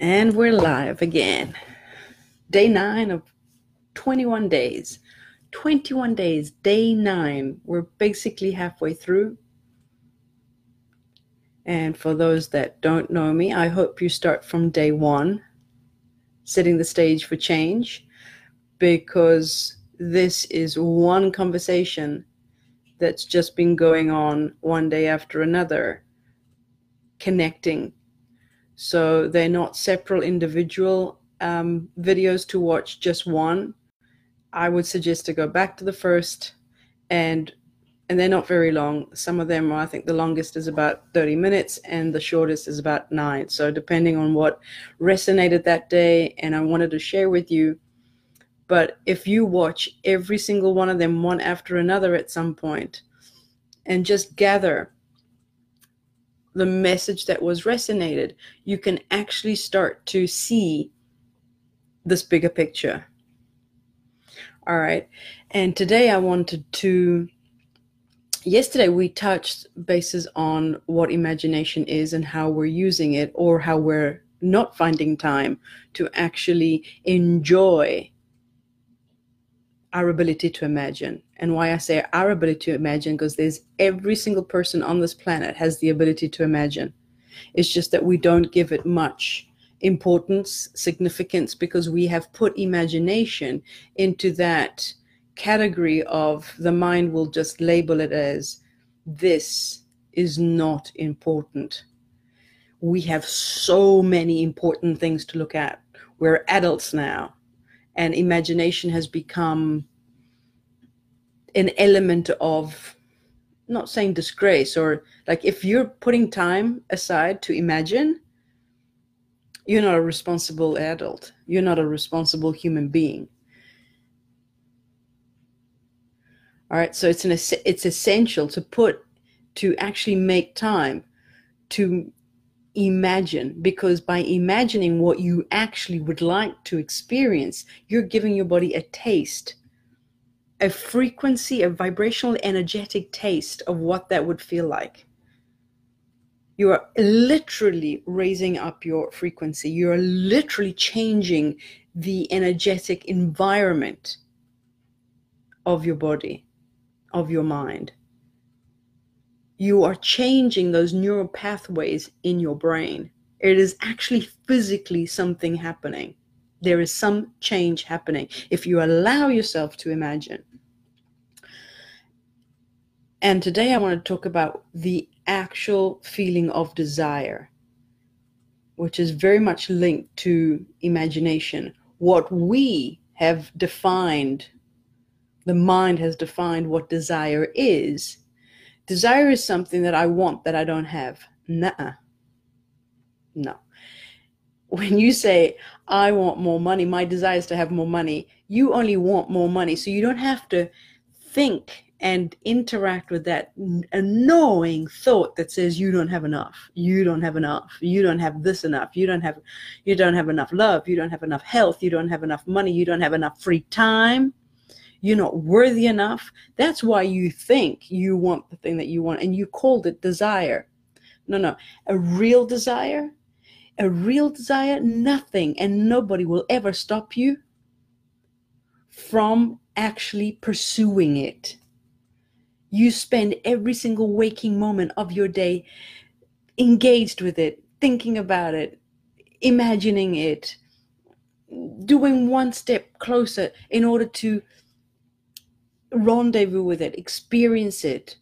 And we're live again. Day nine of 21 days. 21 days, day nine. We're basically halfway through. And for those that don't know me, I hope you start from day one, setting the stage for change, because this is one conversation that's just been going on one day after another, connecting so they're not separate individual um, videos to watch, just one. I would suggest to go back to the first and and they're not very long. Some of them, I think the longest is about 30 minutes and the shortest is about nine. So depending on what resonated that day and I wanted to share with you. But if you watch every single one of them one after another at some point and just gather the message that was resonated, you can actually start to see this bigger picture. All right. And today I wanted to. Yesterday we touched bases on what imagination is and how we're using it, or how we're not finding time to actually enjoy our ability to imagine. And why I say our ability to imagine, because there's every single person on this planet has the ability to imagine. It's just that we don't give it much importance, significance, because we have put imagination into that category of the mind will just label it as this is not important. We have so many important things to look at. We're adults now and imagination has become an element of not saying disgrace or like if you're putting time aside to imagine you're not a responsible adult. You're not a responsible human being. All right so it's an it's essential to put to actually make time to imagine because by imagining what you actually would like to experience, you're giving your body a taste, a frequency, a vibrational, energetic taste of what that would feel like. You are literally raising up your frequency. You are literally changing the energetic environment of your body, of your mind you are changing those neural pathways in your brain. It is actually physically something happening. There is some change happening if you allow yourself to imagine. And today I want to talk about the actual feeling of desire, which is very much linked to imagination. What we have defined, the mind has defined what desire is Desire is something that I want that I don't have. Nuh No. When you say, I want more money, my desire is to have more money, you only want more money. So you don't have to think and interact with that annoying thought that says you don't have enough. You don't have enough. You don't have this enough. You don't have you don't have enough love. You don't have enough health. You don't have enough money. You don't have enough free time you're not worthy enough. That's why you think you want the thing that you want and you called it desire. No, no. A real desire, a real desire, nothing and nobody will ever stop you from actually pursuing it. You spend every single waking moment of your day engaged with it, thinking about it, imagining it, doing one step closer in order to rendezvous with it, experience it.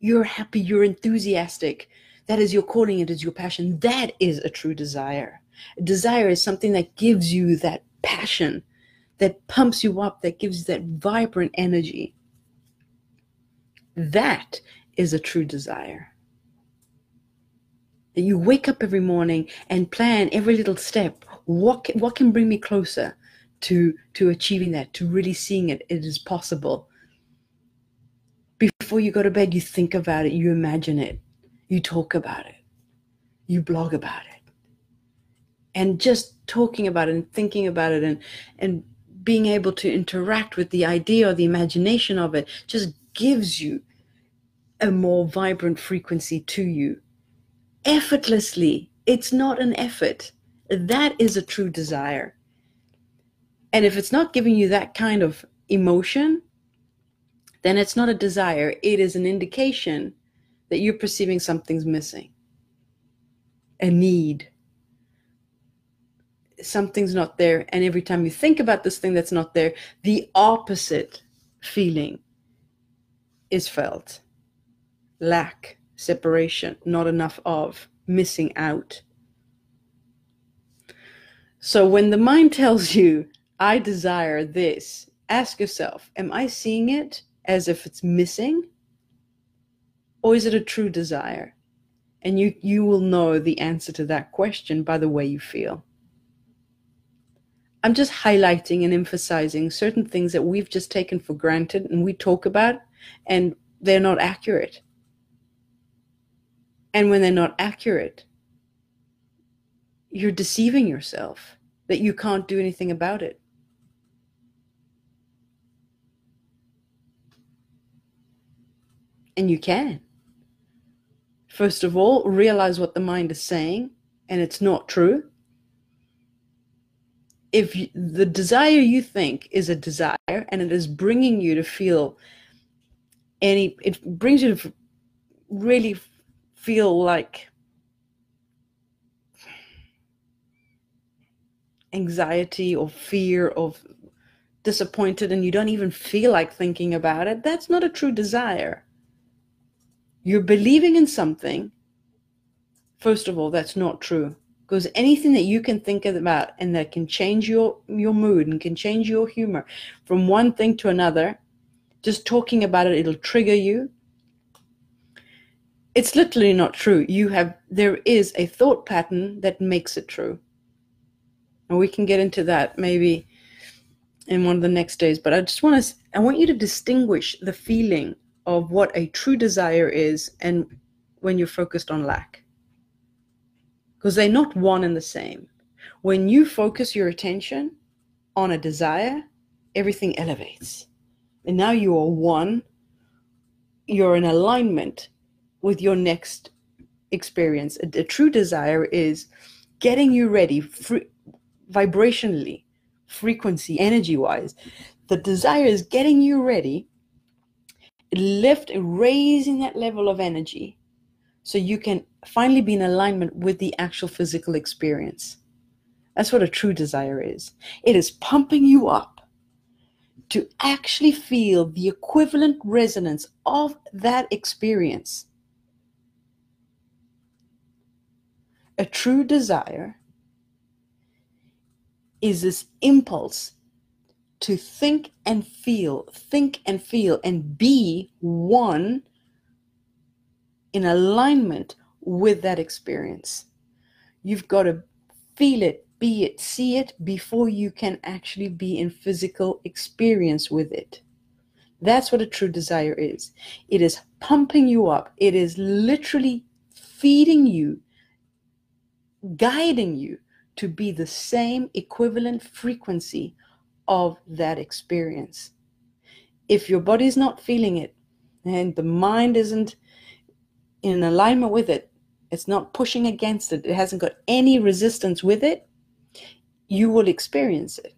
You're happy, you're enthusiastic. That is your calling, it is your passion. That is a true desire. A desire is something that gives you that passion, that pumps you up, that gives you that vibrant energy. That is a true desire. That you wake up every morning and plan every little step. What can, what can bring me closer to to achieving that, to really seeing it? It is possible before you go to bed, you think about it, you imagine it, you talk about it, you blog about it. And just talking about it and thinking about it and, and being able to interact with the idea or the imagination of it just gives you a more vibrant frequency to you effortlessly. It's not an effort. That is a true desire. And if it's not giving you that kind of emotion, then it's not a desire. It is an indication that you're perceiving something's missing, a need. Something's not there. And every time you think about this thing that's not there, the opposite feeling is felt lack, separation, not enough of, missing out. So when the mind tells you, I desire this, ask yourself, am I seeing it as if it's missing? Or is it a true desire? And you, you will know the answer to that question by the way you feel. I'm just highlighting and emphasizing certain things that we've just taken for granted and we talk about, and they're not accurate. And when they're not accurate, you're deceiving yourself that you can't do anything about it. And you can. First of all, realize what the mind is saying, and it's not true. If you, the desire you think is a desire and it is bringing you to feel any, it brings you to really feel like anxiety or fear of disappointed and you don't even feel like thinking about it, that's not a true desire. You're believing in something. First of all, that's not true. Because anything that you can think about and that can change your, your mood and can change your humor from one thing to another, just talking about it, it'll trigger you. It's literally not true. You have there is a thought pattern that makes it true. And we can get into that maybe in one of the next days, but I just want to I want you to distinguish the feeling of what a true desire is and when you're focused on lack. Because they're not one and the same. When you focus your attention on a desire, everything elevates. And now you are one, you're in alignment with your next experience. A, a true desire is getting you ready vibrationally, frequency, energy wise. The desire is getting you ready, lift, raising that level of energy so you can finally be in alignment with the actual physical experience. That's what a true desire is. It is pumping you up to actually feel the equivalent resonance of that experience a true desire is this impulse to think and feel, think and feel, and be one in alignment with that experience. You've got to feel it, be it, see it before you can actually be in physical experience with it. That's what a true desire is. It is pumping you up, it is literally feeding you guiding you to be the same equivalent frequency of that experience. If your body is not feeling it and the mind isn't in alignment with it, it's not pushing against it, it hasn't got any resistance with it, you will experience it.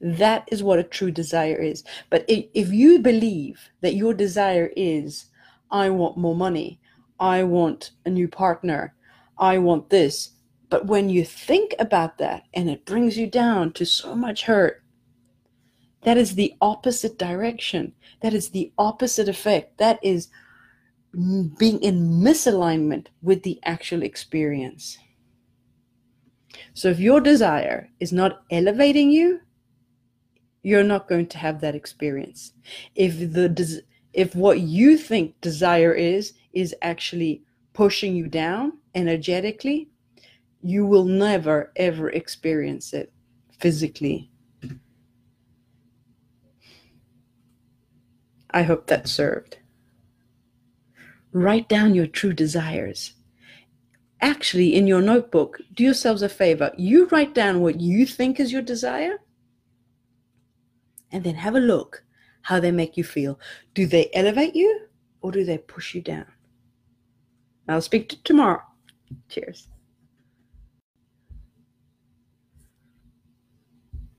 That is what a true desire is. But if you believe that your desire is, I want more money, I want a new partner, I want this. But when you think about that and it brings you down to so much hurt, that is the opposite direction. That is the opposite effect. That is being in misalignment with the actual experience. So if your desire is not elevating you, you're not going to have that experience. If the if what you think desire is is actually pushing you down energetically, you will never ever experience it physically. I hope that served. Write down your true desires. Actually, in your notebook, do yourselves a favor. You write down what you think is your desire, and then have a look how they make you feel. Do they elevate you or do they push you down? I'll speak to tomorrow. Cheers.